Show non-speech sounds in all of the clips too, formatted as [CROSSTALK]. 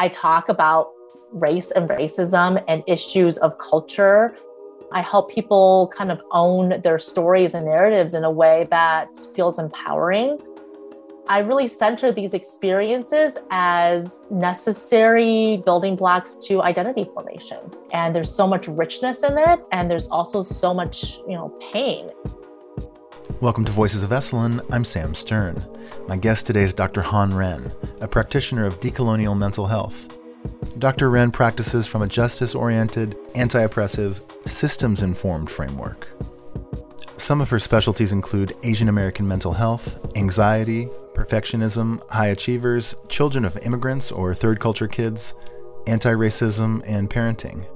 I talk about race and racism and issues of culture. I help people kind of own their stories and narratives in a way that feels empowering. I really center these experiences as necessary building blocks to identity formation. And there's so much richness in it, and there's also so much, you know, pain. Welcome to Voices of Esalen. I'm Sam Stern. My guest today is Dr. Han Ren, a practitioner of decolonial mental health. Dr. Ren practices from a justice oriented, anti oppressive, systems informed framework. Some of her specialties include Asian American mental health, anxiety, perfectionism, high achievers, children of immigrants or third culture kids, anti racism, and parenting.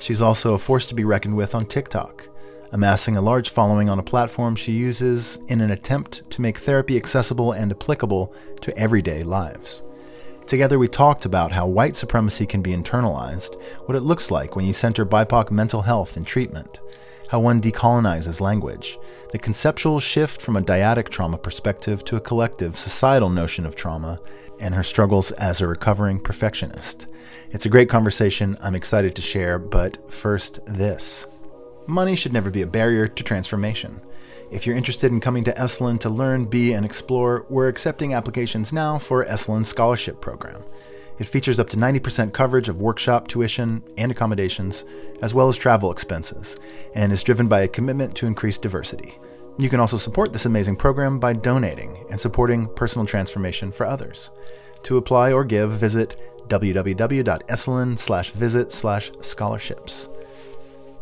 She's also a force to be reckoned with on TikTok, amassing a large following on a platform she uses in an attempt to make therapy accessible and applicable to everyday lives. Together, we talked about how white supremacy can be internalized, what it looks like when you center BIPOC mental health and treatment, how one decolonizes language, the conceptual shift from a dyadic trauma perspective to a collective societal notion of trauma, and her struggles as a recovering perfectionist. It's a great conversation I'm excited to share, but first, this. Money should never be a barrier to transformation. If you're interested in coming to Esalen to learn, be, and explore, we're accepting applications now for Esalen Scholarship Program. It features up to 90% coverage of workshop tuition and accommodations, as well as travel expenses, and is driven by a commitment to increase diversity. You can also support this amazing program by donating and supporting personal transformation for others. To apply or give, visit www.esalen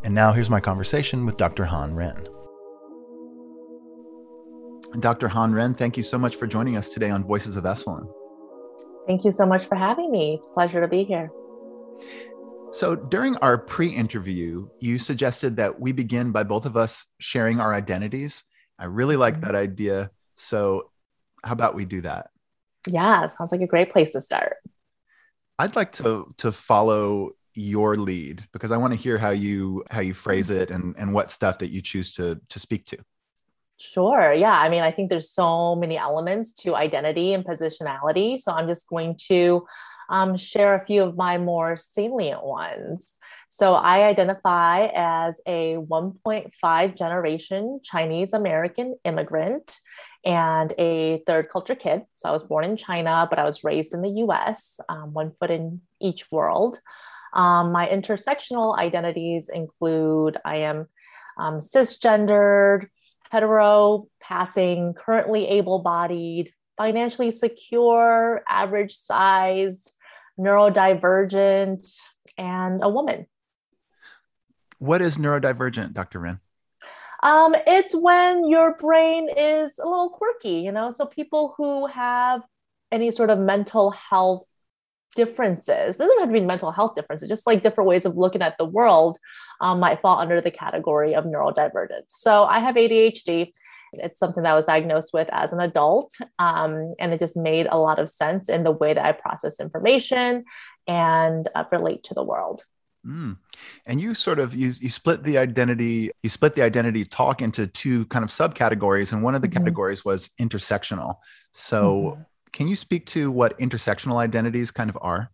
And now here's my conversation with Dr. Han Ren. Dr. Han Ren, thank you so much for joining us today on Voices of Esalen. Thank you so much for having me. It's a pleasure to be here. So, during our pre interview, you suggested that we begin by both of us sharing our identities. I really like mm-hmm. that idea. So, how about we do that? Yeah, sounds like a great place to start. I'd like to to follow your lead because I want to hear how you how you phrase it and and what stuff that you choose to to speak to. Sure. Yeah. I mean, I think there's so many elements to identity and positionality. So I'm just going to um, share a few of my more salient ones. So I identify as a 1.5 generation Chinese American immigrant and a third culture kid. So I was born in China, but I was raised in the US, um, one foot in each world. Um, my intersectional identities include I am um, cisgendered, hetero, passing, currently able bodied, financially secure, average sized, neurodivergent, and a woman. What is neurodivergent, Dr. Ren? Um, it's when your brain is a little quirky, you know. So people who have any sort of mental health differences. It doesn't have to be mental health differences, just like different ways of looking at the world um, might fall under the category of neurodivergent. So I have ADHD. It's something that I was diagnosed with as an adult. Um, and it just made a lot of sense in the way that I process information and uh, relate to the world. Mm. And you sort of you, you split the identity you split the identity talk into two kind of subcategories and one of the mm-hmm. categories was intersectional. So mm-hmm can you speak to what intersectional identities kind of are?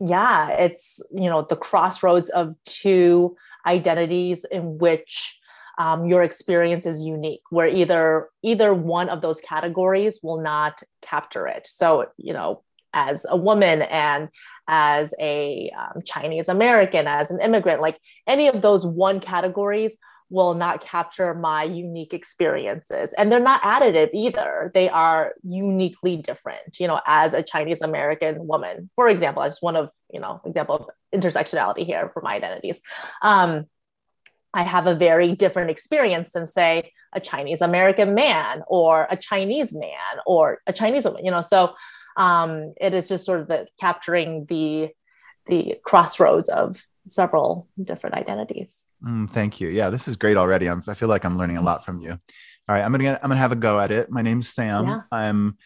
Yeah, it's you know the crossroads of two identities in which um, your experience is unique where either either one of those categories will not capture it so you know as a woman and as a um, chinese american as an immigrant like any of those one categories will not capture my unique experiences. And they're not additive either. They are uniquely different you know as a chinese american woman. For example as one of you know example of intersectionality here for my identities. Um, i have a very different experience than say a chinese american man or a chinese man or a chinese woman you know? So um, it is just sort of the capturing the the crossroads of several different identities. Mm, thank you. Yeah, this is great already. I'm, I feel like I'm learning a lot from you. All right, I'm gonna I'm gonna have a go at it. My name's Sam. Yeah. I'm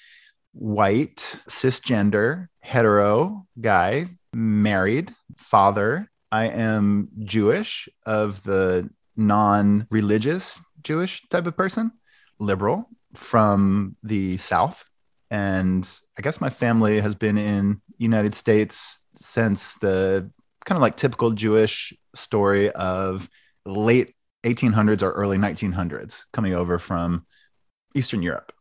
white, cisgender, hetero guy, married, father. I am Jewish of the non-religious Jewish type of person, liberal from the South. And I guess my family has been in United States since the kind of like typical Jewish story of late 1800s or early 1900s coming over from Eastern Europe.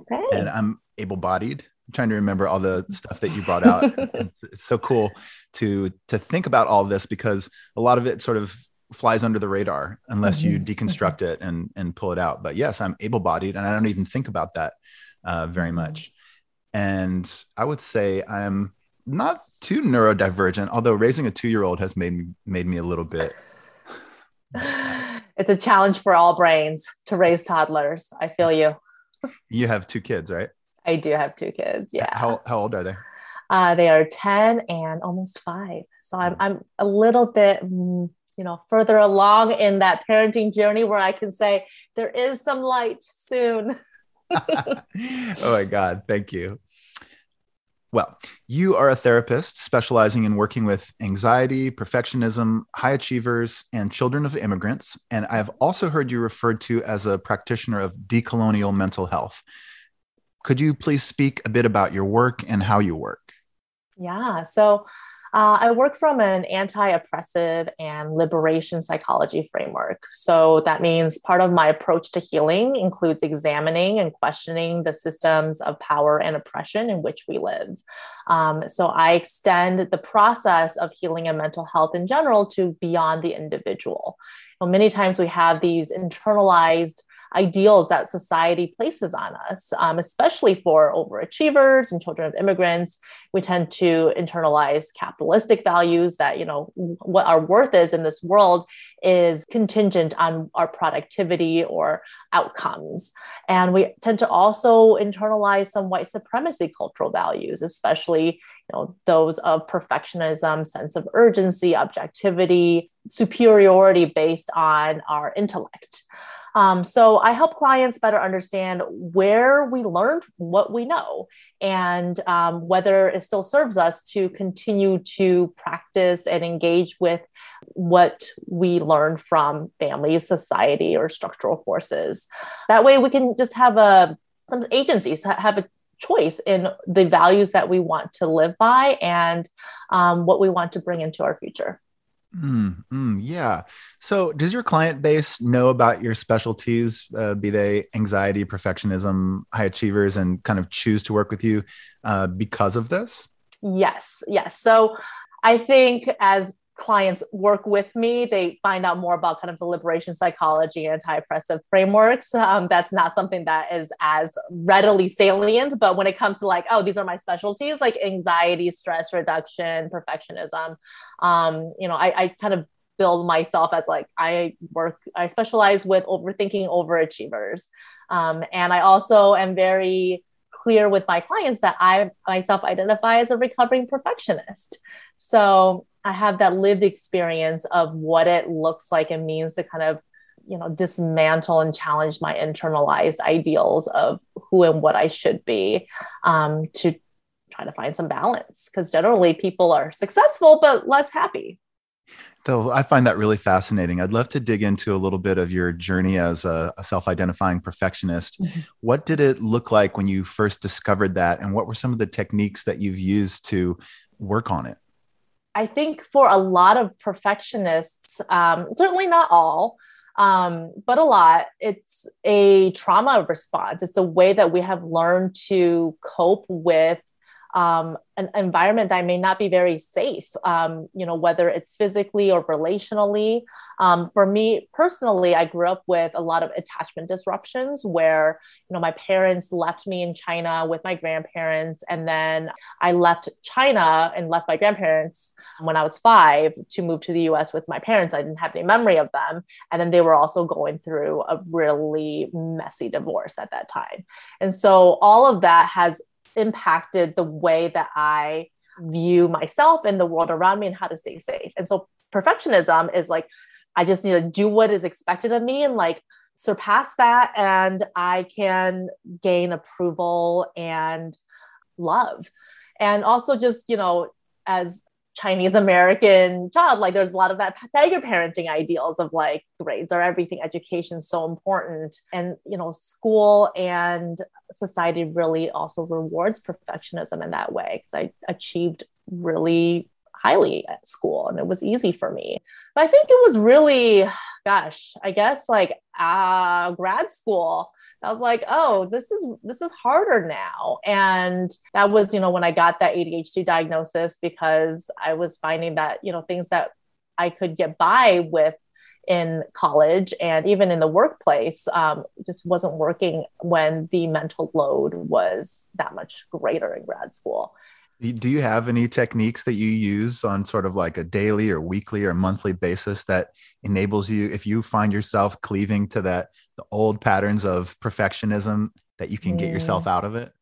Okay. And I'm able bodied. I'm trying to remember all the stuff that you brought out. [LAUGHS] it's, it's, so cool to to think about all this because a lot of it sort of flies under the radar unless mm-hmm. you deconstruct it and and pull it out. But yes, I'm able bodied and I don't even think about that uh, very mm-hmm. much. And I would say I'm not too neurodivergent, although raising a two year old has made me made me a little bit. it's a challenge for all brains to raise toddlers. I feel you. You have two kids, right? I do have two kids. Yeah. How how old are they? Uh, they are ten and almost five. So I'm I'm a little bit mm, you know further along in that parenting journey where I can say there is some light soon. [LAUGHS] oh my God! Thank you. Well, you are a therapist specializing in working with anxiety, perfectionism, high achievers, and children of immigrants. And I've also heard you referred to as a practitioner of decolonial mental health. Could you please speak a bit about your work and how you work? Yeah. So, uh, I work from an anti oppressive and liberation psychology framework. So that means part of my approach to healing includes examining and questioning the systems of power and oppression in which we live. Um, so I extend the process of healing and mental health in general to beyond the individual. Well, many times we have these internalized ideals that society places on us, um, especially for overachievers and children of immigrants. We tend to internalize capitalistic values that, you know, what our worth is in this world is contingent on our productivity or outcomes. And we tend to also internalize some white supremacy cultural values, especially you know those of perfectionism sense of urgency objectivity superiority based on our intellect um, so I help clients better understand where we learned what we know and um, whether it still serves us to continue to practice and engage with what we learned from family, society, or structural forces. That way, we can just have a some agencies have a choice in the values that we want to live by and um, what we want to bring into our future. Mm, mm, yeah. So, does your client base know about your specialties, uh, be they anxiety, perfectionism, high achievers, and kind of choose to work with you uh, because of this? Yes, yes. So, I think as clients work with me, they find out more about kind of the liberation psychology, anti-oppressive frameworks. Um, that's not something that is as readily salient, but when it comes to like, oh, these are my specialties, like anxiety, stress reduction, perfectionism, um, you know, I, I kind of build myself as like I work, I specialize with overthinking overachievers. Um, and I also am very clear with my clients that I myself identify as a recovering perfectionist. So I have that lived experience of what it looks like and means to kind of, you know, dismantle and challenge my internalized ideals of who and what I should be um, to try to find some balance. Because generally people are successful, but less happy. Though I find that really fascinating. I'd love to dig into a little bit of your journey as a, a self identifying perfectionist. Mm-hmm. What did it look like when you first discovered that? And what were some of the techniques that you've used to work on it? I think for a lot of perfectionists, um, certainly not all, um, but a lot, it's a trauma response. It's a way that we have learned to cope with um, an environment that may not be very safe, um, you know, whether it's physically or relationally. Um, for me personally, I grew up with a lot of attachment disruptions where, you know, my parents left me in China with my grandparents, and then I left China and left my grandparents when I was five to move to the US with my parents. I didn't have any memory of them. And then they were also going through a really messy divorce at that time. And so all of that has impacted the way that I view myself and the world around me and how to stay safe. And so perfectionism is like, I just need to do what is expected of me and like surpass that, and I can gain approval and love. And also, just, you know, as Chinese American child, like there's a lot of that tiger parenting ideals of like grades are everything, education so important. And, you know, school and society really also rewards perfectionism in that way because I achieved really highly at school and it was easy for me. But I think it was really, gosh, I guess like uh, grad school. I was like, oh, this is this is harder now. And that was, you know, when I got that ADHD diagnosis because I was finding that, you know, things that I could get by with in college and even in the workplace um, just wasn't working when the mental load was that much greater in grad school do you have any techniques that you use on sort of like a daily or weekly or monthly basis that enables you, if you find yourself cleaving to that, the old patterns of perfectionism, that you can get yourself mm. out of it?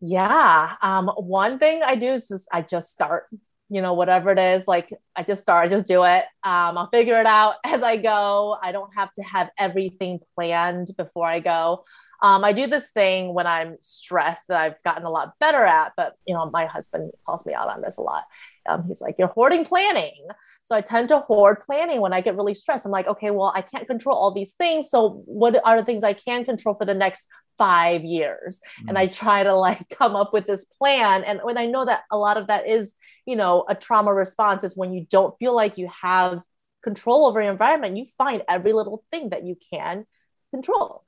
Yeah. Um, one thing I do is just, I just start, you know, whatever it is, like I just start, I just do it. Um, I'll figure it out [LAUGHS] as I go. I don't have to have everything planned before I go. Um, I do this thing when I'm stressed that I've gotten a lot better at, but you know, my husband calls me out on this a lot. Um, he's like, "You're hoarding planning." So I tend to hoard planning when I get really stressed. I'm like, okay, well, I can't control all these things. So what are the things I can control for the next five years? Mm-hmm. And I try to like [LAUGHS] come up with this plan. And when I know that a lot of that is, you know, a trauma response is when you don't feel like you have control over your environment, you find every little thing that you can control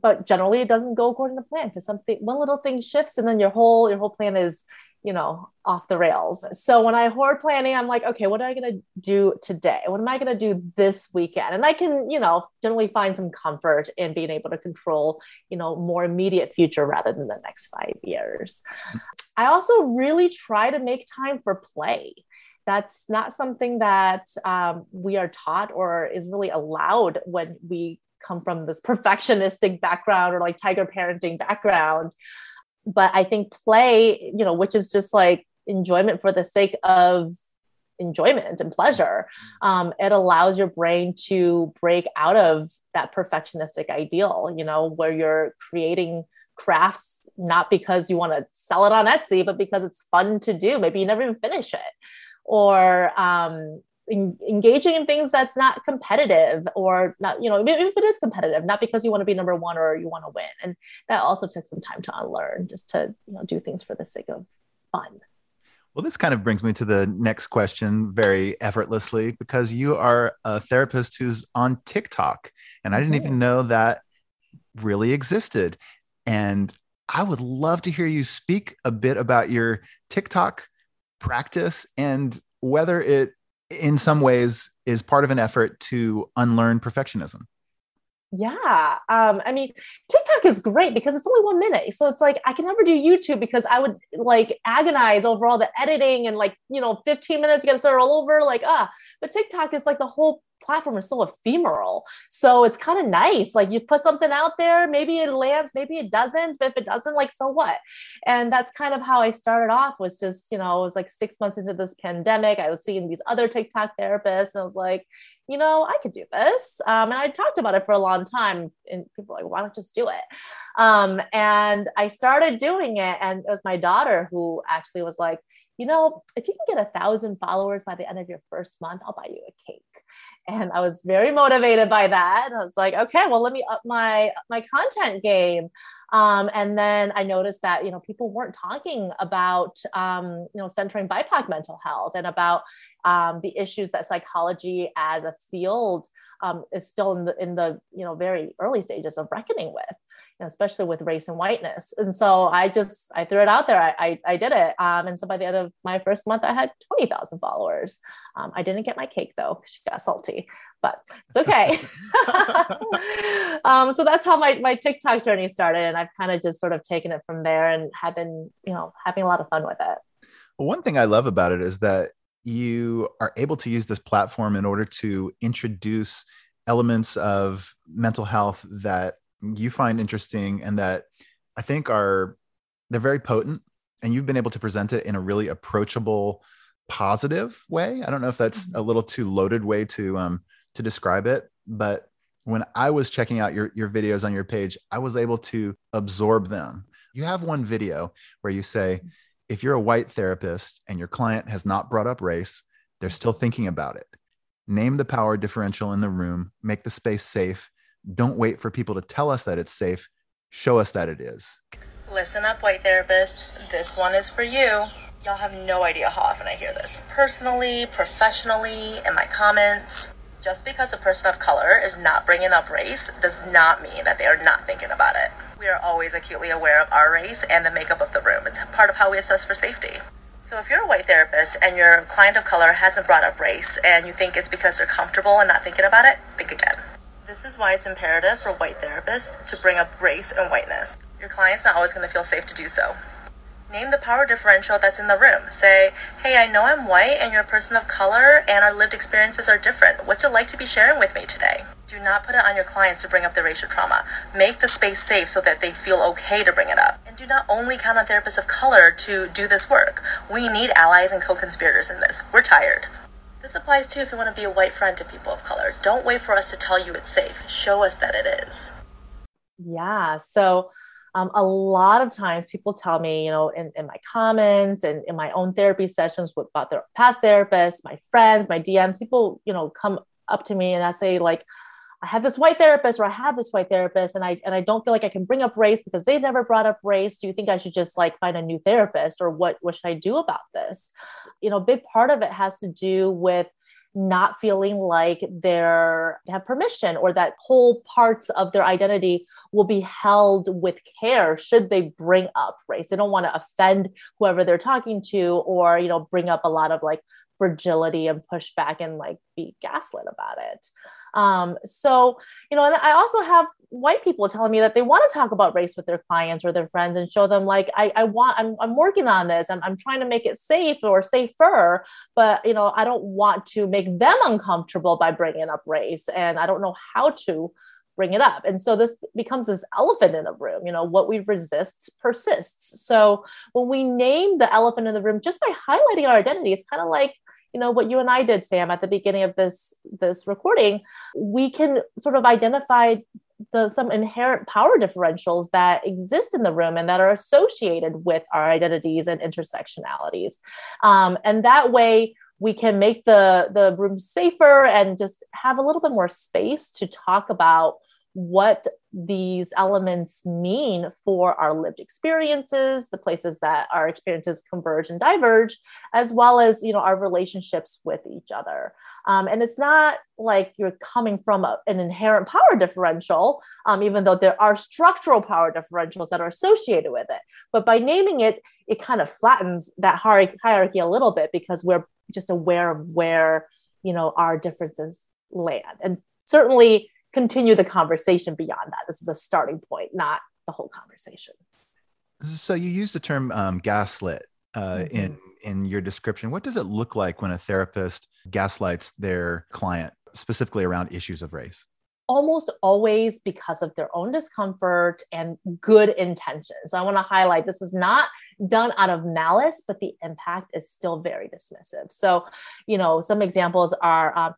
but generally it doesn't go according to plan because something one little thing shifts and then your whole your whole plan is you know off the rails. So when i hoard planning i'm like okay what am i going to do today? What am i going to do this weekend? And i can you know generally find some comfort in being able to control you know more immediate future rather than the next five years. I also really try to make time for play. That's not something that um, we are taught or is really allowed when we come from this perfectionistic background or like tiger parenting background. But i think play you know which is just like enjoyment for the sake of enjoyment and pleasure um, it allows your brain to break out of that perfectionistic ideal you know where you're creating crafts not because you want to sell it on etsy but because it's fun to do. Maybe you never even finish it. Or um, in, engaging in things that's not competitive or not you know if it is competitive not because you want to be number one or you want to win. And that also took some time to unlearn just to you know do things for the sake of fun. Well this kind of brings me to the next question very effortlessly because you are a therapist who's on tiktok and i didn't mm-hmm. even know that really existed. And i would love to hear you speak a bit about your tiktok practice and whether it in some ways is part of an effort to unlearn perfectionism. Yeah. Um, I mean, TikTok is great because it's only one minute. So it's like I can never do YouTube because I would like agonize over all the editing and like, you know, 15 minutes, you gotta start all over. Like, ah, but TikTok, it's like the whole platform is so ephemeral. So it's kind of nice. Like you put something out there, maybe it lands, maybe it doesn't. But if it doesn't, like so what? And that's kind of how I started off. Was just you know, it was like six months into this pandemic. I was seeing these other TikTok therapists, and I was like, you know, I could do this. Um, and I talked about it for a long time, and people were like, why don't just do it? Um, and I started doing it, and it was my daughter who actually was like, you know, if you can get a thousand followers by the end of your first month, I'll buy you a cake and I was very motivated by that. I was like, okay, well, let me up my my content game. Um, and then I noticed that you know people weren't talking about um, you know centering BIPOC mental health and about um, the issues that psychology as a field um, is still in the in the you know very early stages of reckoning with know, especially with race and whiteness. And so I just I threw it out there. I I, I did it. Um, and so by the end of my first month, I had twenty thousand followers. Um, I didn't get my cake though; she got salty, but it's okay. [LAUGHS] [LAUGHS] um, so that's how my my TikTok journey started, and I've kind of just sort of taken it from there and have been you know having a lot of fun with it. Well, one thing I love about it is that you are able to use this platform in order to introduce elements of mental health that you find interesting and that I think are they're very potent and you've been able to present it in a really approachable positive way. I don't know if that's mm-hmm. a little too loaded way to um to describe it, but when I was checking out your your videos on your page, I was able to absorb them. You have one video where you say, if you're a white therapist and your client has not brought up race, they're still thinking about it. Name the power differential in the room, make the space safe. Don't wait for people to tell us that it's safe. Show us that it is. Listen up, white therapists. This one is for you. Y'all have no idea how often I hear this. Personally, professionally, in my comments. Just because a person of color is not bringing up race does not mean that they are not thinking about it. We are always acutely aware of our race and the makeup of the room. It's part of how we assess for safety. So if you're a white therapist and your client of color hasn't brought up race and you think it's because they're comfortable and not thinking about it, think again. This is why it's imperative for white therapists to bring up race and whiteness. Your client's not always going to feel safe to do so. Name the power differential that's in the room. Say, hey, I know I'm white and you're a person of color and our lived experiences are different. What's it like to be sharing with me today? Do not put it on your clients to bring up their racial trauma. Make the space safe so that they feel okay to bring it up. And do not only count on therapists of color to do this work. We need allies and co conspirators in this. We're tired. This applies too if you want to be a white friend to people of color. Don't wait for us to tell you it's safe. Show us that it is. Yeah. So, um, a lot of times people tell me, you know, in, in my comments and in my own therapy sessions with about their past therapists, my friends, my DMs, people, you know, come up to me and I say like, I have this white therapist or I have this white therapist and I and I don't feel like I can bring up race because they never brought up race. Do you think I should just like find a new therapist or what what should I do about this? You know, big part of it has to do with not feeling like they're have permission or that whole parts of their identity will be held with care should they bring up race they don't want to offend whoever they're talking to or you know bring up a lot of like fragility and push back and like be gaslit about it um, so, you know, and I also have white people telling me that they want to talk about race with their clients or their friends and show them like, I, I want, I'm, I'm working on this. I'm, I'm trying to make it safe or safer, but, you know, I don't want to make them uncomfortable by bringing up race. And I don't know how to bring it up. And so this becomes this elephant in the room. You know, what we resist persists. So when we name the elephant in the room just by highlighting our identity, it's kind of like you know what you and I did, Sam, at the beginning of this this recording, we can sort of identify the some inherent power differentials that exist in the room and that are associated with our identities and intersectionalities, um, and that way we can make the the room safer and just have a little bit more space to talk about what these elements mean for our lived experiences the places that our experiences converge and diverge as well as you know our relationships with each other. Um, and it's not like you're coming from a, an inherent power differential um, even though there are structural power differentials that are associated with it. But by naming it it kind of flattens that hierarchy a little bit because we're just aware of where you know our differences land. And certainly continue the conversation beyond that. This is a starting point, not the whole conversation. So you use the term um, gaslit uh, mm-hmm. in in your description. What does it look like when a therapist gaslights their client, specifically around issues of race? Almost always because of their own discomfort and good intentions. So I want to highlight this is not done out of malice, but the impact is still very dismissive. So, you know, some examples are um,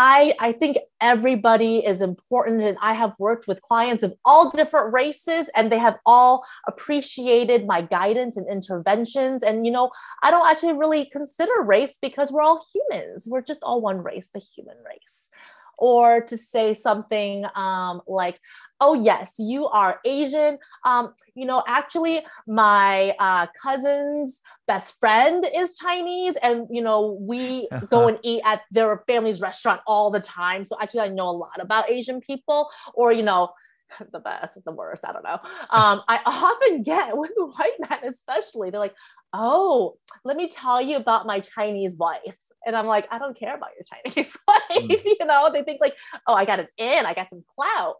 I, I think everybody is important. And I have worked with clients of all different races, and they have all appreciated my guidance and interventions. And, you know, I don't actually really consider race because we're all humans. We're just all one race, the human race or to say something um, like, oh, yes, you are Asian. Um, you know, actually, my uh, cousin's best friend is Chinese, and, you know, we [LAUGHS] go and eat at their family's restaurant all the time. So actually, I know a lot about Asian people, or, you know, [LAUGHS] the best, the worst, I don't know. Um, I often get [LAUGHS] with white men, especially, they're like, oh, let me tell you about my Chinese wife and I'm like, I don't care about your Chinese [LAUGHS] wife. Mm. you know, they think like, oh, I got an in, I got some clout.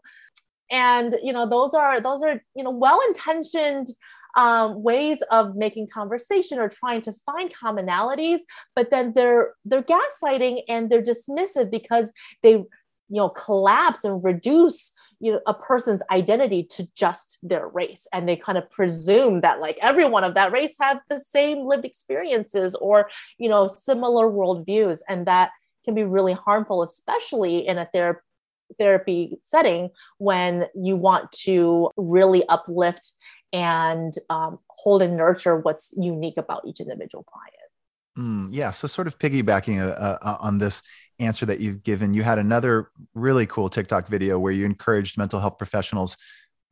And you know, those are those are, you know, well-intentioned um, ways of making conversation or trying to find commonalities, but then they're they're gaslighting and they're dismissive because they you know collapse and reduce you know a person's identity to just their race and they kind of presume that like everyone of that race have the same lived experiences or you know similar worldviews and that can be really harmful especially in a therapy therapy setting when you want to really uplift and um, hold and nurture what's unique about each individual client. Mm, yeah. So, sort of piggybacking uh, uh, on this answer that you've given, you had another really cool TikTok video where you encouraged mental health professionals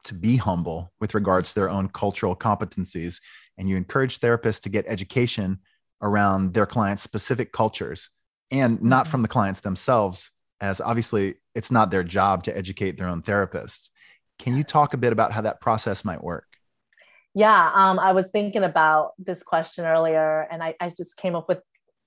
to be humble with regards to their own cultural competencies. And you encourage therapists to get education around their clients' specific cultures and not mm-hmm. from the clients themselves, as obviously it's not their job to educate their own therapists. Can you talk a bit about how that process might work? Yeah, um, I was thinking about this question earlier, and I, I just came up with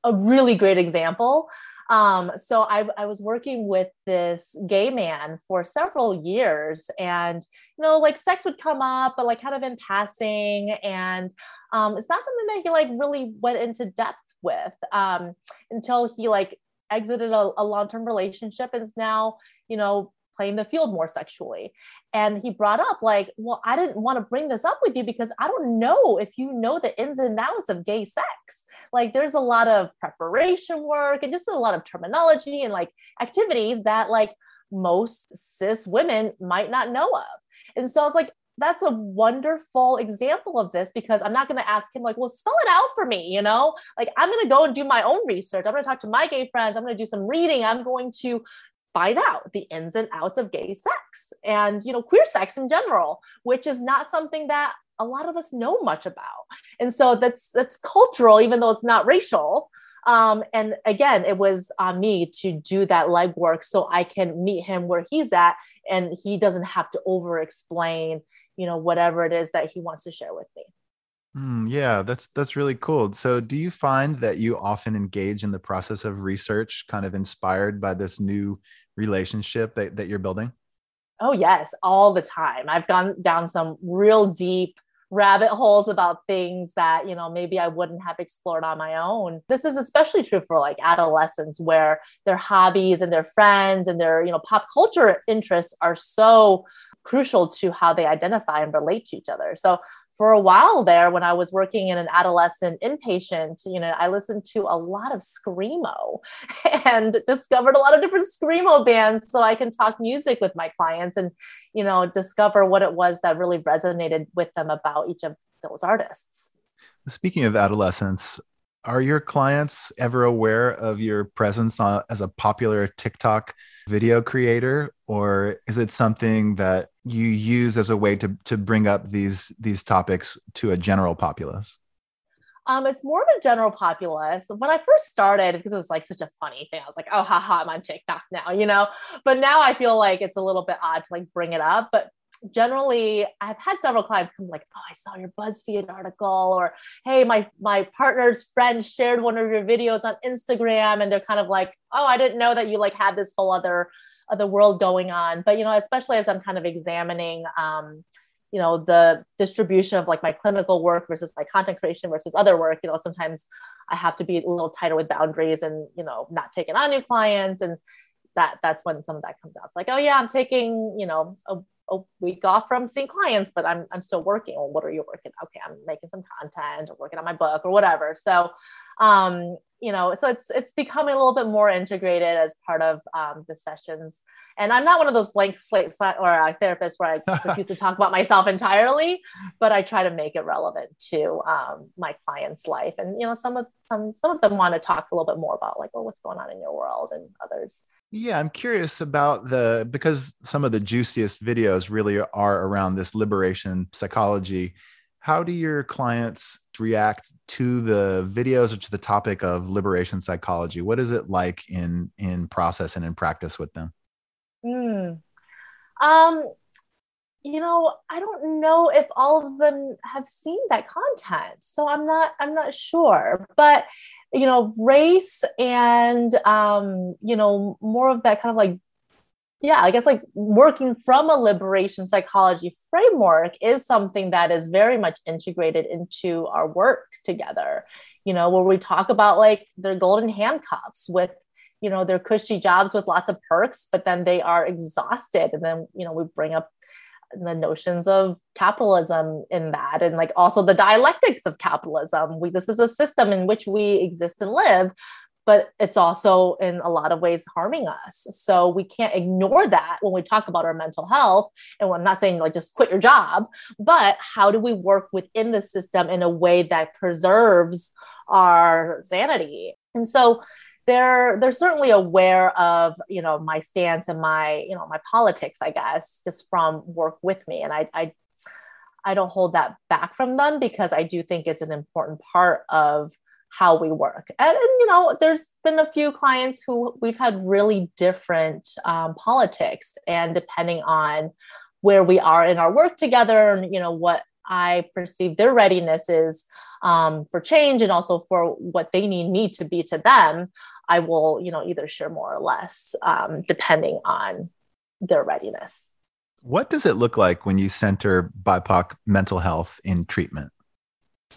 a really great example. Um, so I, I, was working with this gay man for several years, and you know, like sex would come up, but like kind of in passing, and um, it's not something that he like really went into depth with um, until he like exited a, a long-term relationship and is now, you know, playing the field more sexually. And he brought up, like, well, I didn't want to bring this up with you because I don't know if you know the ins and outs of gay sex. Like, there's a lot of preparation work and just a lot of terminology and like activities that, like, most cis women might not know of. And so I was like, that's a wonderful example of this because I'm not going to ask him like, well, spell it out for me, you know? Like I'm going to go and do my own research. I'm going to talk to my gay friends. I'm going to do some reading. I'm going to find out the ins and outs of gay sex and you know queer sex in general which is not something that a lot of us know much about. And so that's that's cultural even though it's not racial. Um, and again it was on me to do that legwork so i can meet him where he's at and he doesn't have to over explain you know whatever it is that he wants to share with me Mm, yeah, that's that's really cool. So, do you find that you often engage in the process of research, kind of inspired by this new relationship that, that you're building? Oh yes, all the time. I've gone down some real deep rabbit holes about things that you know maybe I wouldn't have explored on my own. This is especially true for like adolescents, where their hobbies and their friends and their you know pop culture interests are so crucial to how they identify and relate to each other. So for a while there when I was working in an adolescent inpatient, you know, I listened to a lot of Screamo [LAUGHS] and discovered a lot of different Screamo bands so I can talk music with my clients and, you know, discover what it was that really resonated with them about each of those artists. Speaking of adolescents, are your clients ever aware of your presence on, as a popular TikTok video creator, or is it something that you use as a way to to bring up these these topics to a general populace? Um, it's more of a general populace. When I first started, because it was like such a funny thing, I was like, oh, haha, I'm on TikTok now, you know? But now I feel like it's a little bit odd to like bring it up. But generally I've had several clients come like, oh, I saw your BuzzFeed article, or hey, my my partner's friend shared one of your videos on Instagram, and they're kind of like, oh, I didn't know that you like had this whole other other world going on. But you know, especially as I'm kind of examining um, you know, the distribution of like my clinical work versus my content creation versus other work, you know, sometimes I have to be a little tighter with boundaries and, you know, not taking on new clients and that that's when some of that comes out. It's like, oh yeah, I'm taking, you know, a a week off from seeing clients, but I'm, I'm still working. Well, what are you working? Okay, I'm making some content or working on my book or whatever. So, um, you know, so it's it's becoming a little bit more integrated as part of um, the sessions. And I'm not one of those blank slate or a therapist where I [LAUGHS] refuse to talk about myself entirely, but I try to make it relevant to um, my client's life. And you know, some of some some of them want to talk a little bit more about like, well, what's going on in your world, and others yeah, I'm curious about the because some of the juiciest videos really are around this liberation psychology. How do your clients react to the videos or to the topic of liberation psychology? What is it like in in process and in practice with them? Mm. Um, you know, I don't know if all of them have seen that content, so I'm not I'm not sure. But you know race and um you know more of that kind of like yeah i guess like working from a liberation psychology framework is something that is very much integrated into our work together. You know where we talk about like their golden handcuffs with you know their cushy jobs with lots of perks but then they are exhausted and then you know we bring up the notions of capitalism in that and like also the dialectics of capitalism we this is a system in which we exist and live but it's also in a lot of ways harming us. So we can't ignore that when we talk about our mental health. And I'm not saying like just quit your job, but how do we work within the system in a way that preserves our sanity? And so they're they're certainly aware of you know my stance and my you know my politics i guess just from work with me and i i I don't hold that back from them because I do think it's an important part of how we work. And, and, you know, there's been a few clients who we've had really different um, politics, and depending on where we are in our work together, and you know what I perceive their readiness is um, for change, and also for what they need me to be to them, I will, you know, either share more or less um, depending on their readiness. What does it look like when you center BIPOC mental health in treatment?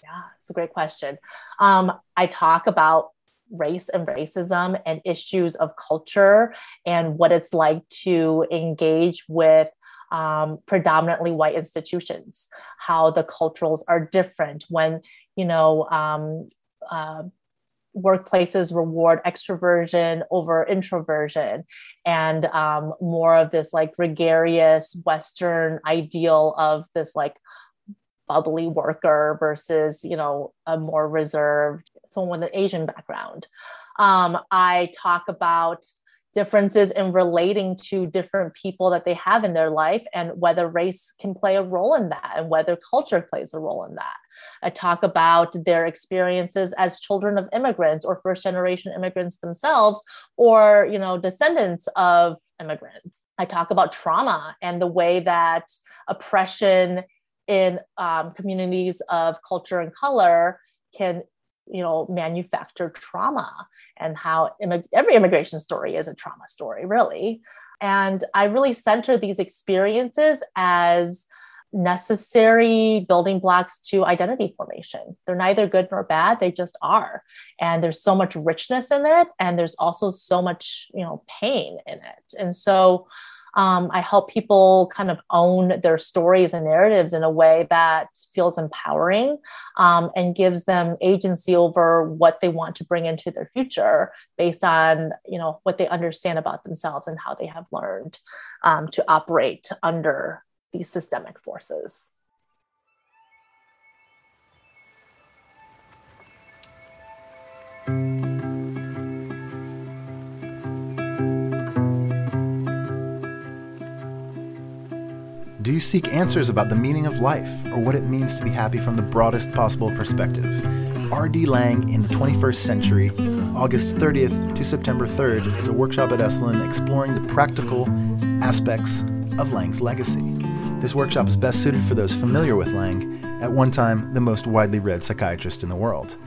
Yeah, it's a great question. Um, I talk about race and racism and issues of culture and what it's like to engage with um, predominantly white institutions, how the culturals are different when, you know, um, uh, workplaces reward extroversion over introversion and um, more of this like gregarious western ideal of this like bubbly worker versus you know a more reserved someone with an asian background. Um, i talk about differences in relating to different people that they have in their life and whether race can play a role in that and whether culture plays a role in that. I talk about their experiences as children of immigrants or first generation immigrants themselves or you know descendants of immigrants. I talk about trauma and the way that oppression in um, communities of culture and color can you know manufacture trauma and how Im- every immigration story is a trauma story really. And i really center these experiences as necessary building blocks to identity formation. They're neither good nor bad they just are. And there's so much richness in it and there's also so much you know pain in it. And so um, I help people kind of own their stories and narratives in a way that feels empowering um, and gives them agency over what they want to bring into their future based on you know what they understand about themselves and how they have learned um, to operate under these systemic forces. Do you seek answers about the meaning of life or what it means to be happy from the broadest possible perspective? R.D. Laing in the 21st Century, August 30th to September 3rd, is a workshop at Esalen exploring the practical aspects of Laing's legacy. This workshop is best suited for those familiar with Laing, at one time the most widely read psychiatrist in the world.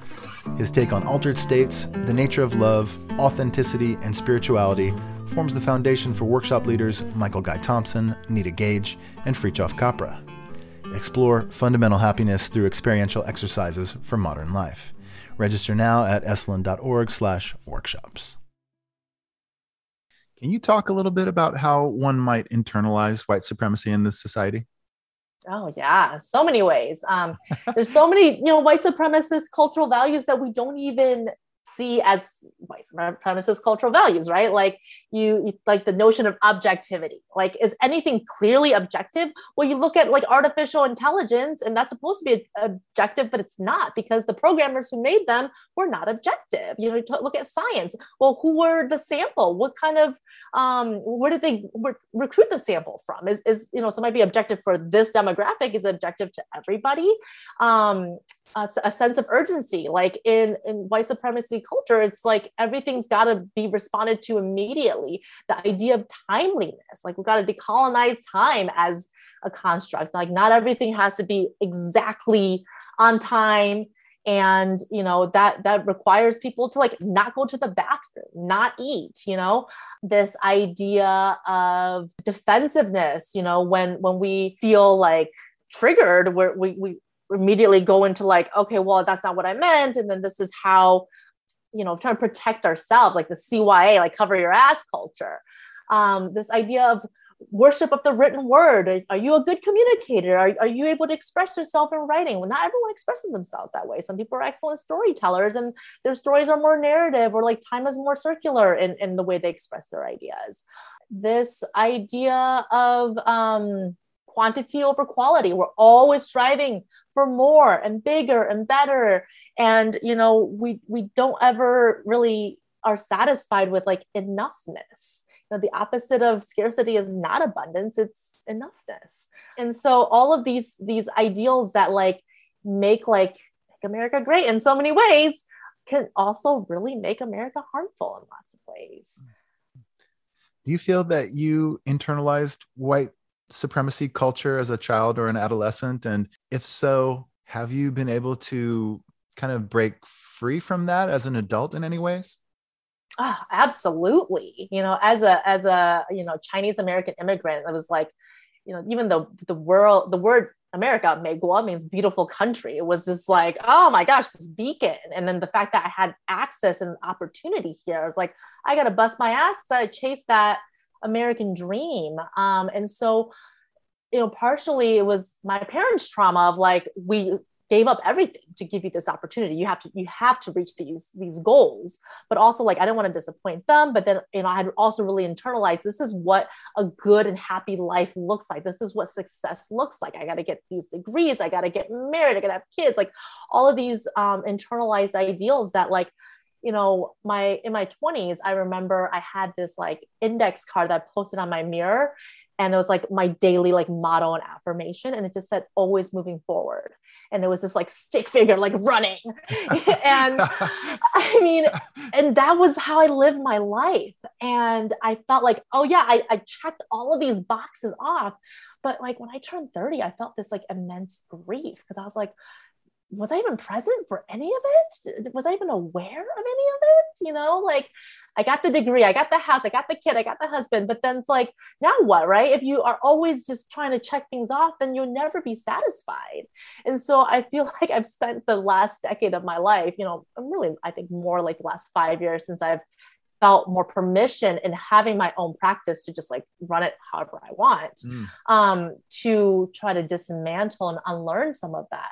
His take on altered states, the nature of love, authenticity, and spirituality forms the foundation for workshop leaders Michael Guy Thompson, Nita Gage, and Fritjof Capra. Explore fundamental happiness through experiential exercises for modern life. Register now at esalen.org/workshops. Can you talk a little bit about how one might internalize white supremacy in this society? Oh yeah, so many ways. Um, there's so many, you know, white supremacist cultural values that we don't even see as white supremacist cultural values, right? Like you, like the notion of objectivity. Like, is anything clearly objective? Well, you look at like artificial intelligence, and that's supposed to be objective, but it's not because the programmers who made them were not objective. You know, you look at science. Well, who were the sample? What kind of, um, where did they re- recruit the sample from? Is is you know, so might be objective for this demographic. Is objective to everybody? Um, a, a sense of urgency, like in in white supremacy culture, it's like everything's got to be responded to immediately. The idea of timeliness, like we've got to decolonize time as a construct. Like not everything has to be exactly on time and you know that that requires people to like not go to the bathroom not eat you know this idea of defensiveness you know when when we feel like triggered where we, we immediately go into like okay well that's not what i meant and then this is how you know trying to protect ourselves like the cya like cover your ass culture. Um, this idea of worship of the written word. Are, are you a good communicator? Are, are you able to express yourself in writing? Well not everyone expresses themselves that way. Some people are excellent storytellers and their stories are more narrative or like time is more circular in, in the way they express their ideas. This idea of um, quantity over quality. We're always striving for more and bigger and better. And you know we we don't ever really are satisfied with like enoughness. You know the opposite of scarcity is not abundance it's enoughness. And so all of these these ideals that like make like make america great in so many ways can also really make america harmful in lots of ways. Do you feel that you internalized white supremacy culture as a child or an adolescent and if so have you been able to kind of break free from that as an adult in any ways Oh, absolutely. You know, as a as a you know Chinese American immigrant, I was like, you know, even though the world the word America, 美国 means beautiful country. It was just like, oh my gosh, this beacon. And then the fact that I had access and opportunity here, I was like, I gotta bust my ass because I chased that American dream. Um, and so, you know, partially it was my parents' trauma of like we gave up everything to give you this opportunity. You have to you have to reach these these goals. But also like i didn't want to disappoint them. But then you know i had also really internalized this is what a good and happy life looks like. This is what success looks like. I got to get these degrees. I got to get married. I got to have kids. Like all of these um, internalized ideals that like you know my in my 20s i remember i had this like index card that I posted on my mirror and it was like my daily like motto and affirmation and it just said always moving forward. And it was this like stick figure like running. [LAUGHS] [LAUGHS] And i mean and that was how i lived my life. And i felt like oh yeah I, I checked all of these boxes off. But like when i turned 30 i felt this like immense grief because i was like was I even present for any of it? Was I even aware of any of it? You know, like I got the degree, I got the house, I got the kid, I got the husband, but then it's like, now what, right? If you are always just trying to check things off, then you'll never be satisfied. And so I feel [LAUGHS] like I've spent the last decade of my life, you know, I'm really, I think more like the last five years since I've felt more permission in having my own practice to just like run it however I want, mm. um, to try to dismantle and unlearn some of that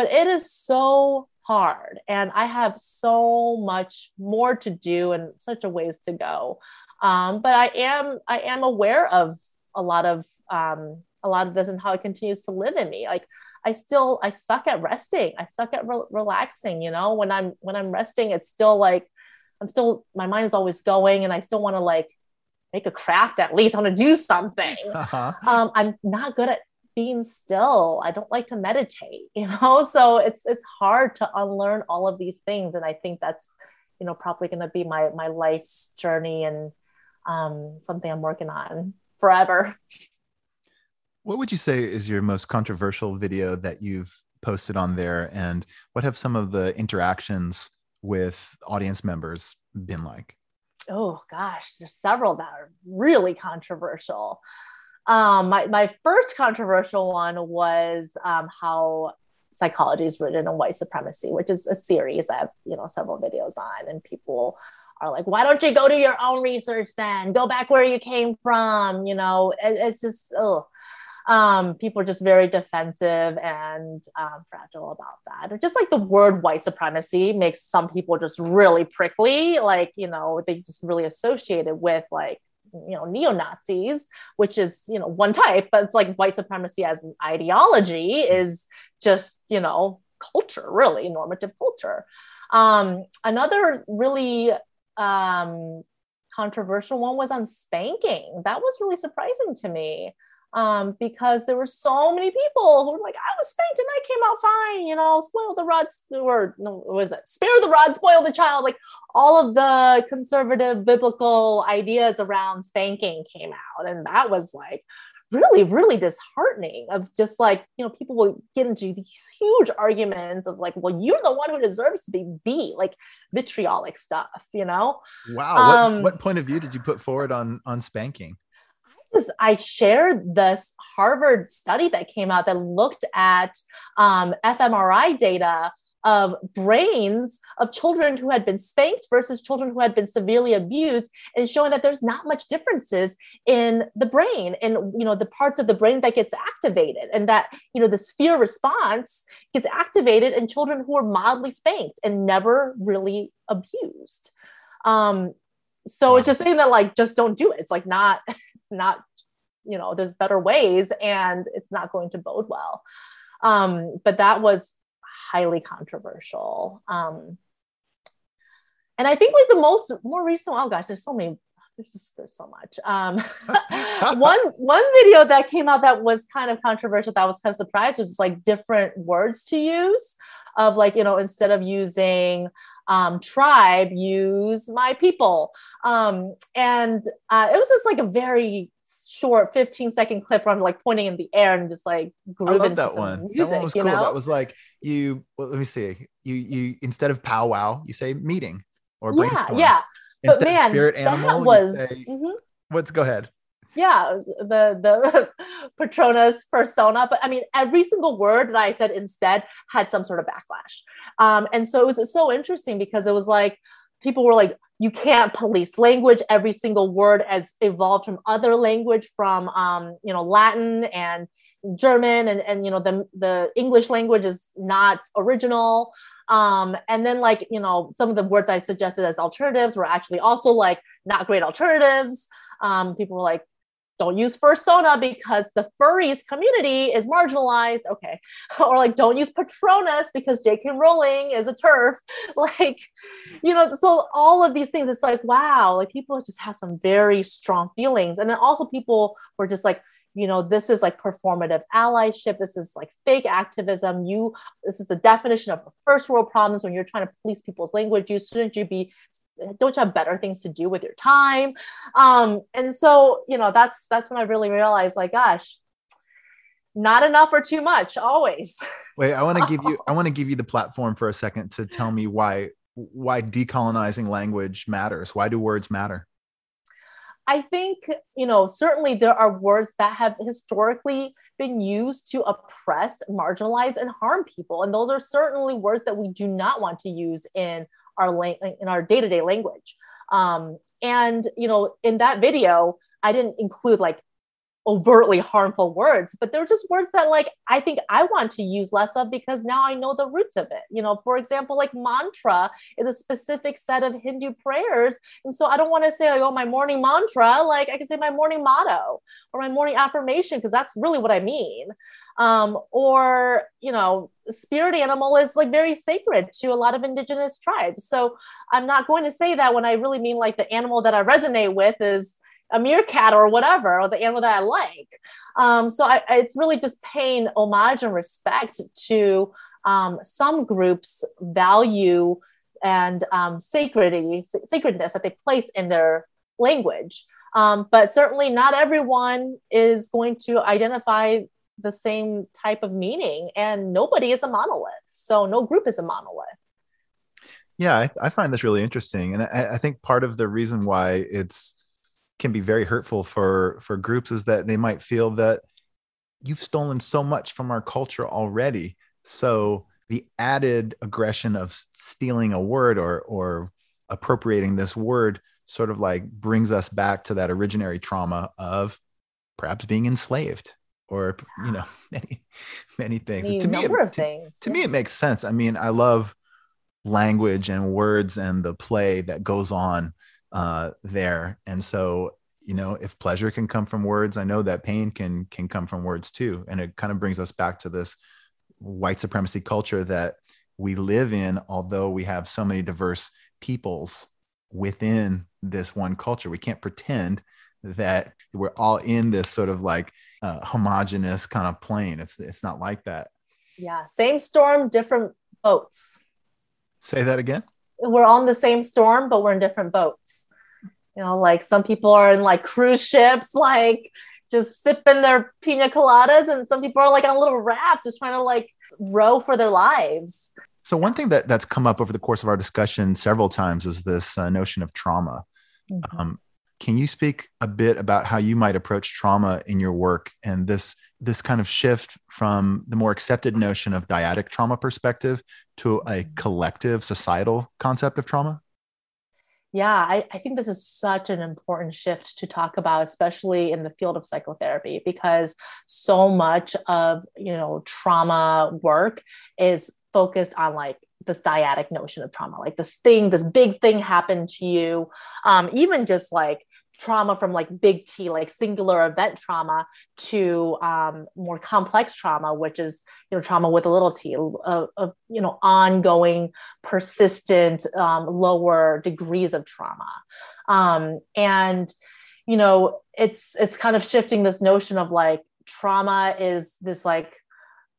but it is so hard and i have so much more to do and such a ways to go. Um, but i am i am aware of a lot of um, a lot of this and how it continues to live in me. Like i still i suck at resting. I suck at re- relaxing you know? When i'm when i'm resting it's still like i'm still my mind is always going and i still want to like make a craft at least. I want to do something. [LAUGHS] Uh-huh. um, i'm not good at being still i don't like to meditate [LAUGHS] you know? So it's it's hard to unlearn all of these things and i think that's you know probably going to be my my life's journey and um, something i'm working on forever. What would you say is your most controversial video that you've posted on there and what have some of the interactions with audience members been like? Oh gosh there's several that are really controversial um, my, my first controversial one was um, how psychology is written in white supremacy, which is a series I have, you know, several videos on, and people are like, why don't you go do your own research then? Go back where you came from. You know, it, it's just, um, people are just very defensive and um, fragile about that. Or just like the word white supremacy makes some people just really prickly. Like, you know, they just really associate it with like you know neo-nazis which is you know one type but it's like white supremacy as an ideology is just you know culture really normative culture. Um, another really um, controversial one was on spanking. That was really surprising to me um, because there were so many people who were like, I was spanked and I came out fine, you know, spoil the rod, or no, was it spare the rod, spoil the child? Like all of the conservative biblical ideas around spanking came out. And that was like really, really disheartening of just like, you know, people will get into these huge arguments of like, well, you're the one who deserves to be beat, like vitriolic stuff, you know? Wow. Um, what, what point of view did you put forward on, on spanking? Was I shared this Harvard study that came out that looked at um, fMRI data of brains of children who had been spanked versus children who had been severely abused and showing that there's not much differences in the brain and you know the parts of the brain that gets activated and that you know the fear response gets activated in children who are mildly spanked and never really abused. Um so it's just saying that like just don't do it. It's like not not you know there's better ways and it's not going to bode well um but that was highly controversial. Um, and I think like the most more recent, oh gosh, there's so many, there's just there's so much. Um, [LAUGHS] one one video that came out that was kind of controversial that was kind of surprised was just like different words to use of like you know instead of using um, tribe use my people um, and uh, it was just like a very short 15 second clip where I'm like pointing in the air and just like grooving I love that one. Music, that one was cool. Know? That was like you. Well, let me see. You you instead of powwow, you say meeting or brainstorm. Yeah, yeah. Instead but man, of spirit animal, that was. Say, mm-hmm. What's go ahead. Yeah, the the [LAUGHS] Patronus persona, but I mean, every single word that I said instead had some sort of backlash, um, and so it was so interesting because it was like people were like, you can't police language. Every single word has evolved from other language, from um, you know Latin and German, and and you know the the English language is not original. Um, and then like you know some of the words I suggested as alternatives were actually also like not great alternatives. Um, people were like, don't use fursona because the furries community is marginalized. Okay. [LAUGHS] Or like, don't use Patronus because J.K. Rowling is a TERF [LAUGHS] Like, you know, so all of these things, it's like, wow, like people just have some very strong feelings. And then also people were just like, you know this is like performative allyship this is like fake activism you this is the definition of first world problems when you're trying to police people's language you shouldn't you be don't you have better things to do with your time? Um and so you know that's that's when i really realized like gosh not enough or too much always. [LAUGHS] Wait i want to give you i want to give you the platform for a second to tell me why why decolonizing language matters. Why do words matter? I think, you know, certainly there are words that have historically been used to oppress, marginalize, and harm people. And those are certainly words that we do not want to use in our la- in our day-to-day language. Um, and you know, in that video, I didn't include like overtly harmful words, but they're just words that like I think I want to use less of because now I know the roots of it. You know, for example, like mantra is a specific set of Hindu prayers. And so I don't want to say like, oh, my morning mantra, like I can say my morning motto or my morning affirmation, because that's really what I mean. Um, or, you know, spirit animal is like very sacred to a lot of indigenous tribes. So I'm not going to say that when I really mean like the animal that I resonate with is a meerkat or whatever, or the animal that I like. Um, so I, it's really just paying homage and respect to um, some groups' value and um, sacredity, sacredness that they place in their language. Um, but certainly not everyone is going to identify the same type of meaning, and nobody is a monolith. So no group is a monolith. Yeah, I, I find this really interesting, and I, I think part of the reason why it's can be very hurtful for for groups is that they might feel that you've stolen so much from our culture already. So the added aggression of stealing a word or or appropriating this word sort of like brings us back to that originary trauma of perhaps being enslaved or you know [SIGHS] [LAUGHS] many many things. To me it, to, things. to me it makes sense. I mean i love language and words and the play that goes on uh, there. And so, you know, if pleasure can come from words, I know that pain can can come from words too. And it kind of brings us back to this white supremacy culture that we live in, although we have so many diverse peoples within this one culture. We can't pretend that we're all in this sort of like uh, homogenous kind of plane. It's it's not like that. Yeah, same storm, different boats. Say that again we're on the same storm, but we're in different boats. You know, like some people are in like cruise ships, like just sipping their pina coladas, and some people are like on little rafts, just trying to like row for their lives. So one thing that that's come up over the course of our discussion several times is this uh, notion of trauma. Mm-hmm. Um, can you speak a bit about how you might approach trauma in your work and this this kind of shift from the more accepted notion of dyadic trauma perspective to a collective societal concept of trauma? Yeah, I, I, think this is such an important shift to talk about, especially in the field of psychotherapy, because so much of you know trauma work is focused on like this dyadic notion of trauma, like this thing, this big thing happened to you. Um, even just like trauma from like big T, like singular event trauma, to um, more complex trauma, which is you know trauma with a little t, of, you know ongoing, persistent, um, lower degrees of trauma, um, and you know it's it's kind of shifting this notion of like trauma is this like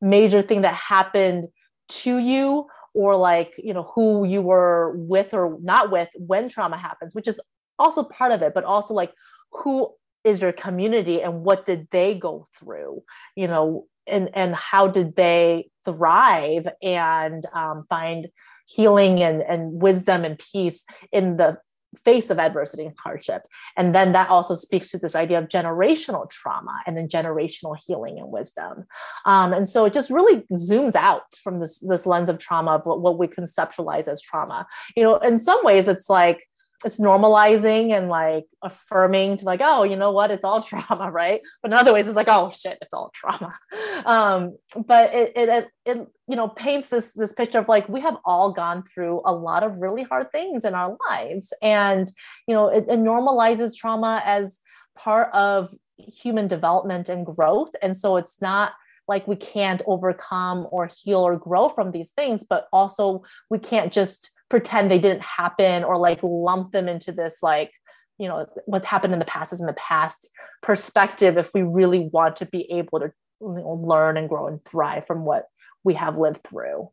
major thing that happened to you or like you know who you were with or not with when trauma happens which is also part of it but also like who is your community and what did they go through you know and and how did they thrive and um, find healing and and wisdom and peace in the face of adversity and hardship. And then that also speaks to this idea of generational trauma and then generational healing and wisdom. Um, and so it just really zooms out from this, this lens of trauma of what, what we conceptualize as trauma. You know, in some ways, it's like, it's normalizing and like affirming to like oh you know what? It's all [LAUGHS] trauma right? But in other ways it's like oh shit it's all trauma. [LAUGHS] Um, but it, it it you know paints this this picture of like we have all gone through a lot of really hard things in our lives. And you know it, it normalizes trauma as part of human development and growth. And so it's not like we can't overcome or heal or grow from these things but also we can't just pretend they didn't happen or like lump them into this like you know what happened in the past is in the past perspective if we really want to be able to you know, learn and grow and thrive from what we have lived through.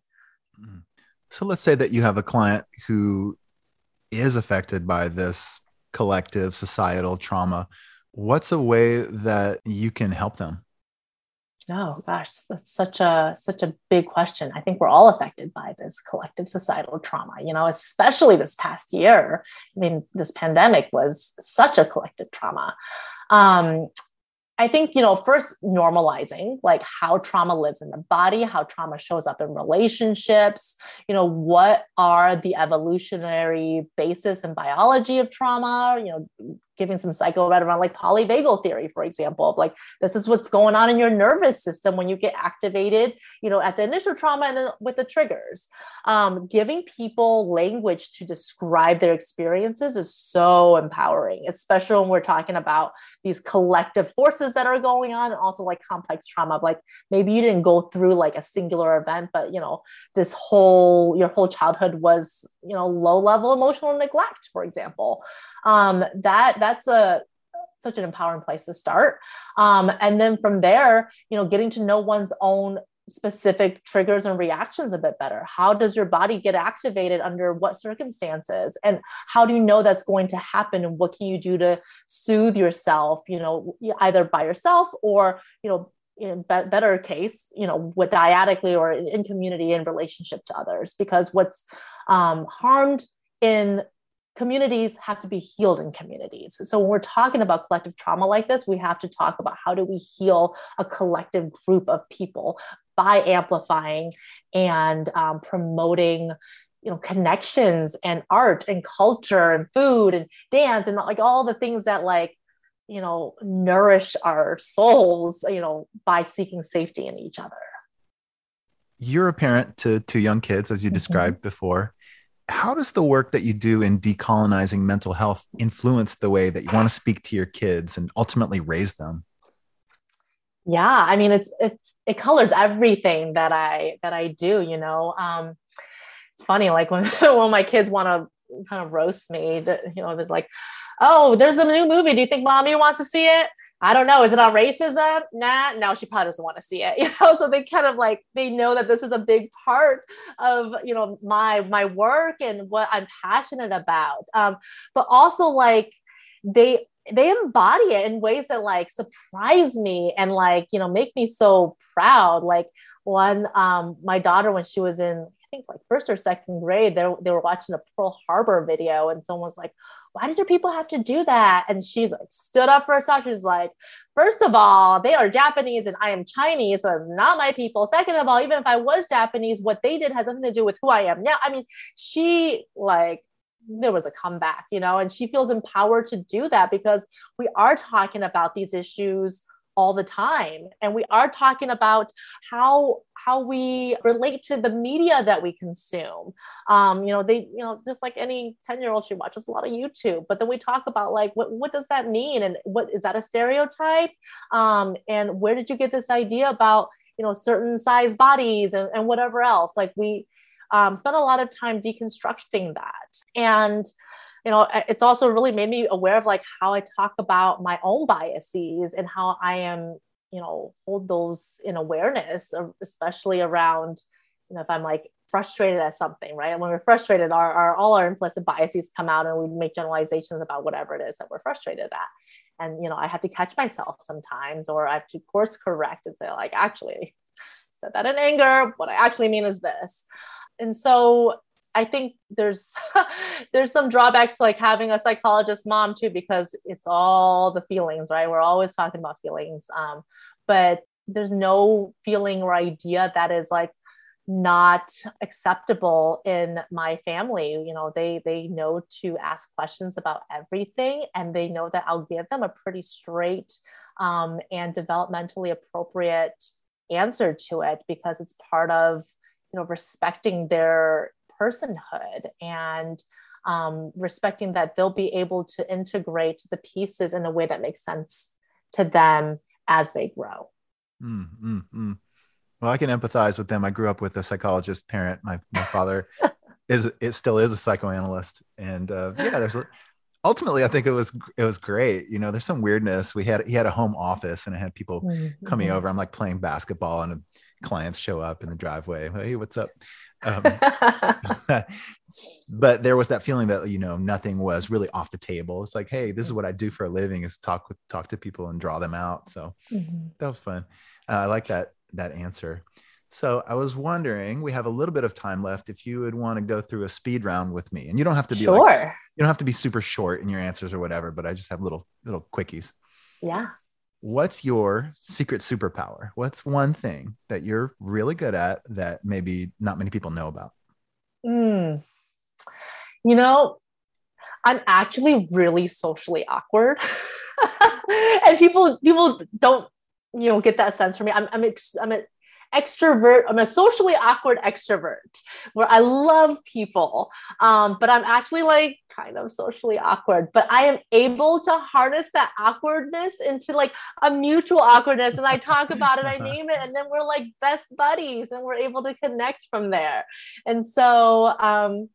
Mm-hmm. so let's say that you have a client who is affected by this collective societal trauma. What's a way that you can help them Oh gosh, that's such a such a big question. I think we're all affected by this collective societal trauma, you know, especially this past year. I mean, this pandemic was such a collective trauma. Um, I think, you know, first normalizing like how trauma lives in the body, how trauma shows up in relationships, you know, what are the evolutionary basis and biology of trauma, you know, giving some psycho right around like polyvagal theory, for example, of like this is what's going on in your nervous system when you get activated, you know, at the initial trauma and then with the triggers. Um, giving people language to describe their experiences is so empowering, especially when we're talking about these collective forces that are going on and also like complex trauma. Like maybe you didn't go through like a singular event, but you know, this whole your whole childhood was, you know, low level emotional neglect, for example. Um, that that that's a such an empowering place to start. Um, and then from there, you know, getting to know one's own specific triggers and reactions a bit better. How does your body get activated under what circumstances? And how do you know that's going to happen? And what can you do to soothe yourself, you know, either by yourself or, you know, in better case, you know, with dyadically or in community in relationship to others, because what's um, harmed in communities have to be healed in communities. So when we're talking about collective trauma like this, we have to talk about how do we heal a collective group of people by amplifying and um, promoting you know connections and art and culture and food and dance and like all the things that like you know nourish our souls you know by seeking safety in each other you're a parent to two young kids as you mm-hmm. described before how does the work that you do in decolonizing mental health influence the way that you want to speak to your kids and ultimately raise them? Yeah i mean it's it's it colors everything that i that i do you know? Um it's funny like when [LAUGHS] when my kids want to kind of roast me that you know there's like oh there's a new movie. Do you think mommy wants to see it I don't know. Is it on racism? Nah, no, she probably doesn't want to see it. [LAUGHS] You know, so they kind of like they know that this is a big part of you know my my work and what I'm passionate about. Um, but also like they they embody it in ways that like surprise me and like you know make me so proud. Like one, um, my daughter when she was in I think like first or second grade, they they were watching a Pearl Harbor video, and someone's like, "Why did your people have to do that?" And she's like, stood up for herself. She's like, first of all, they are Japanese and I am Chinese, so it's not my people. Second of all, even if I was Japanese, what they did has nothing to do with who I am now. I mean, she like there was a comeback, you know, and she feels empowered to do that because we are talking about these issues all the time and we are talking about how how we relate to the media that we consume. Um, you know they you know just like any 10 year old she watches a lot of youtube but then we talk about like what, what does that mean? And what is that a stereotype? Um, and where did you get this idea about you know certain size bodies and, and whatever else? Like we um, spend a lot of time deconstructing that. And you know it's also really made me aware of like how i talk about my own biases and how i am you know hold those in awareness especially around you know if i'm like frustrated at something right? When we're frustrated our, our all our implicit biases come out and we make generalizations about whatever it is that we're frustrated at. And you know i have to catch myself sometimes or i have to course correct and say like actually said that in anger what i actually mean is this. And so I think there's [LAUGHS] there's some drawbacks to like having a psychologist mom too because it's all the feelings, right? We're always talking about feelings, um, but there's no feeling or idea that is like not acceptable in my family you know they they know to ask questions about everything and they know that i'll give them a pretty straight um, and developmentally appropriate answer to it because it's part of you know respecting their personhood and um, respecting that they'll be able to integrate the pieces in a way that makes sense to them as they grow. Mm, mm, mm. Well, I can empathize with them. I grew up with a psychologist parent. My my father [LAUGHS] is it still is a psychoanalyst, and uh, yeah, there's ultimately I think it was it was great. You know, there's some weirdness. We had he had a home office, and I had people mm-hmm. coming over. I'm like playing basketball, and clients show up in the driveway. Hey, what's up? Um, [LAUGHS] but there was that feeling that you know nothing was really off the table. It's like, hey, this is what I do for a living: is talk with talk to people and draw them out. So mm-hmm. that was fun. Uh, I like that that answer. So I was wondering, we have a little bit of time left. If you would want to go through a speed round with me, and you don't have to be sure. like, you don't have to be super short in your answers or whatever, but I just have little little quickies. Yeah. What's your secret superpower? What's one thing that you're really good at that maybe not many people know about? Mm. You know, I'm actually really socially awkward. [LAUGHS] and people people don't you know get that sense from me. I'm I'm ex- I'm extrovert. I'm a socially awkward extrovert where I love people, um, but I'm actually like kind of socially awkward. But I am able to harness that awkwardness into like a mutual awkwardness, and I talk about it, I [LAUGHS] name it, and then we're like best buddies, and we're able to connect from there. And so, um,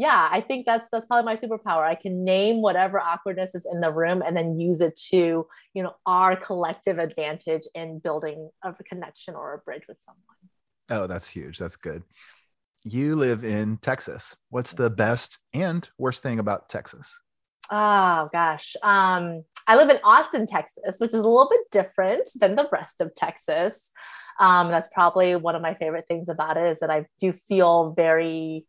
yeah, I think that's that's probably my superpower. I can name whatever awkwardness is in the room and then use it to, you know, our collective advantage in building a connection or a bridge with someone. Oh, that's huge. That's good. You live in Texas. What's the best and worst thing about Texas? Oh gosh. Um, I live in Austin, Texas, which is a little bit different than the rest of Texas. Um, that's probably one of my favorite things about it is that I do feel very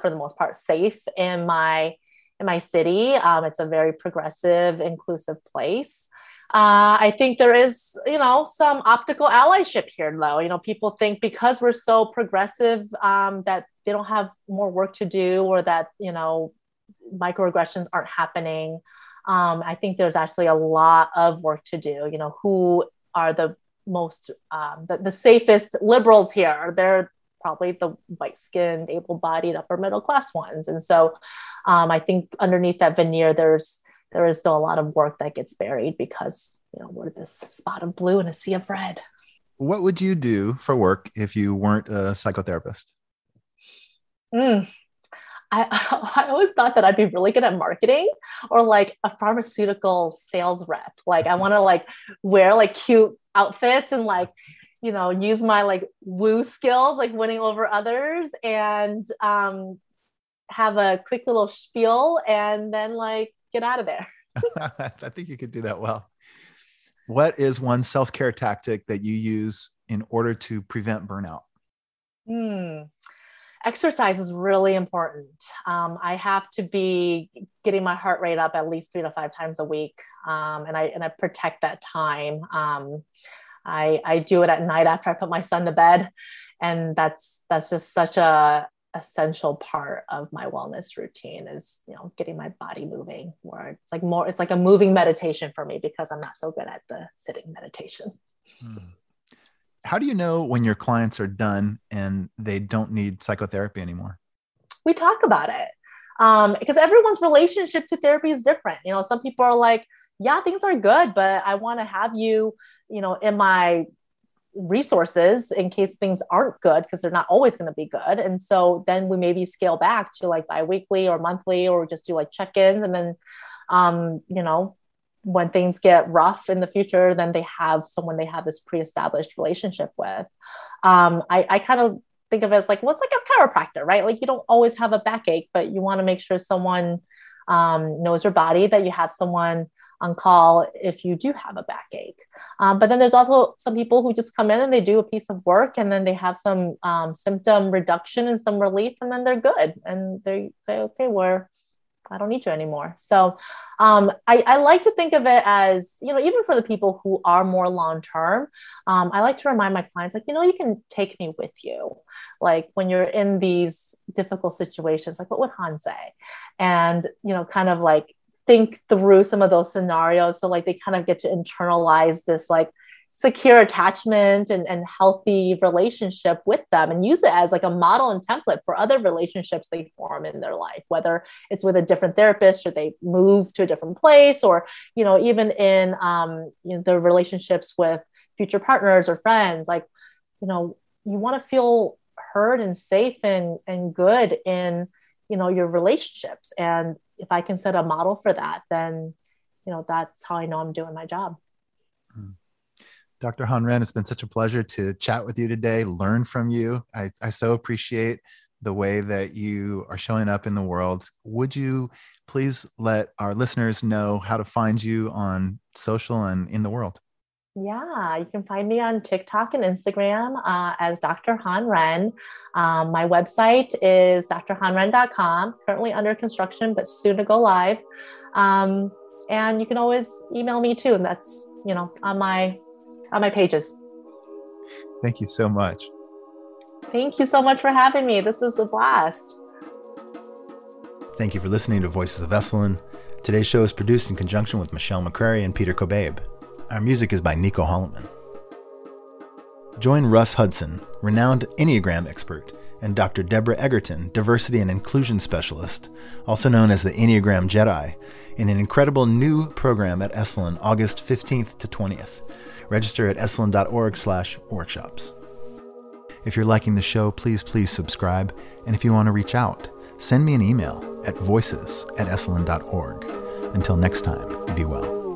for the most part safe in my in my city. Um, it's a very progressive, inclusive place. Uh, I think there is, you know, some optical allyship here, though. You know, people think because we're so progressive um, that they don't have more work to do, or that you know, microaggressions aren't happening. Um, I think there's actually a lot of work to do. You know, who are the most um, the, the safest liberals here? They're probably the white skinned, able bodied, upper middle class ones. And so um, I think underneath that veneer, there's there is still a lot of work that gets buried because you know we're this spot of blue and a sea of red. What would you do for work if you weren't a psychotherapist? Mm. I, [LAUGHS] I always thought that I'd be really good at marketing or like a pharmaceutical sales rep. Like I want to like wear like cute outfits and like you know use my like woo skills like winning over others and um have a quick little spiel and then like get out of there [LAUGHS] [LAUGHS] i think you could do that well what is one self-care tactic that you use in order to prevent burnout hmm. exercise is really important. Um, I have to be getting my heart rate up at least three to five times a week, um, and I and I protect that time. Um, I I do it at night after I put my son to bed, and that's that's just such a essential part of my wellness routine is you know getting my body moving where it's like more it's like a moving meditation for me because i'm not so good at the sitting meditation. Hmm. how do you know when your clients are done and they don't need psychotherapy anymore? We talk about it um, because everyone's relationship to therapy is different. You know some people are like yeah things are good but i want to have you you know in my resources in case things aren't good because they're not always going to be good. And so then we maybe scale back to like bi-weekly or monthly or just do like check-ins. And then um you know when things get rough in the future then they have someone they have this pre-established relationship with. Um i i kind of think of it as like well like a chiropractor right? Like you don't always have a backache but you want to make sure someone um, knows your body that you have someone on call if you do have a backache. Um, but then there's also some people who just come in and they do a piece of work and then they have some um, symptom reduction and some relief and then they're good and they say, okay, we're, I don't need you anymore. So um, I, I, like to think of it as, you know, even for the people who are more long term, um, I like to remind my clients, like, you know, you can take me with you. Like when you're in these difficult situations, like what would Han say? And, you know, kind of like think through some of those scenarios. So like they kind of get to internalize this like secure attachment and, and healthy relationship with them and use it as like a model and template for other relationships they form in their life whether it's with a different therapist or they move to a different place or you know even in um, you know, the relationships with future partners or friends like you know you want to feel heard and safe and and good in you know your relationships. And if I can set a model for that, then you know that's how I know I'm doing my job. Hmm. Dr. Han Ren, it's been such a pleasure to chat with you today, learn from you. I, I so appreciate the way that you are showing up in the world. Would you please let our listeners know how to find you on social and in the world? Yeah, you can find me on TikTok and Instagram uh, as Dr. Han Ren. Um, my website is drhanren.com, currently under construction, but soon to go live. Um, and you can always email me too. And that's, you know, on my on my pages. Thank you so much. Thank you so much for having me. This was a blast. Thank you for listening to Voices of Esalen. Today's show is produced in conjunction with Michelle McCrary and Peter Kobabe. Our music is by Nico Holloman. Join Russ Hudson, renowned Enneagram expert, and Dr. Deborah Egerton, diversity and inclusion specialist, also known as the Enneagram Jedi, in an incredible new program at Esalen August 15th to 20th. Register at esalen.org/workshops. If you're liking the show, please please subscribe, and if you want to reach out, send me an email at voices at esalen.org. Until next time, be well.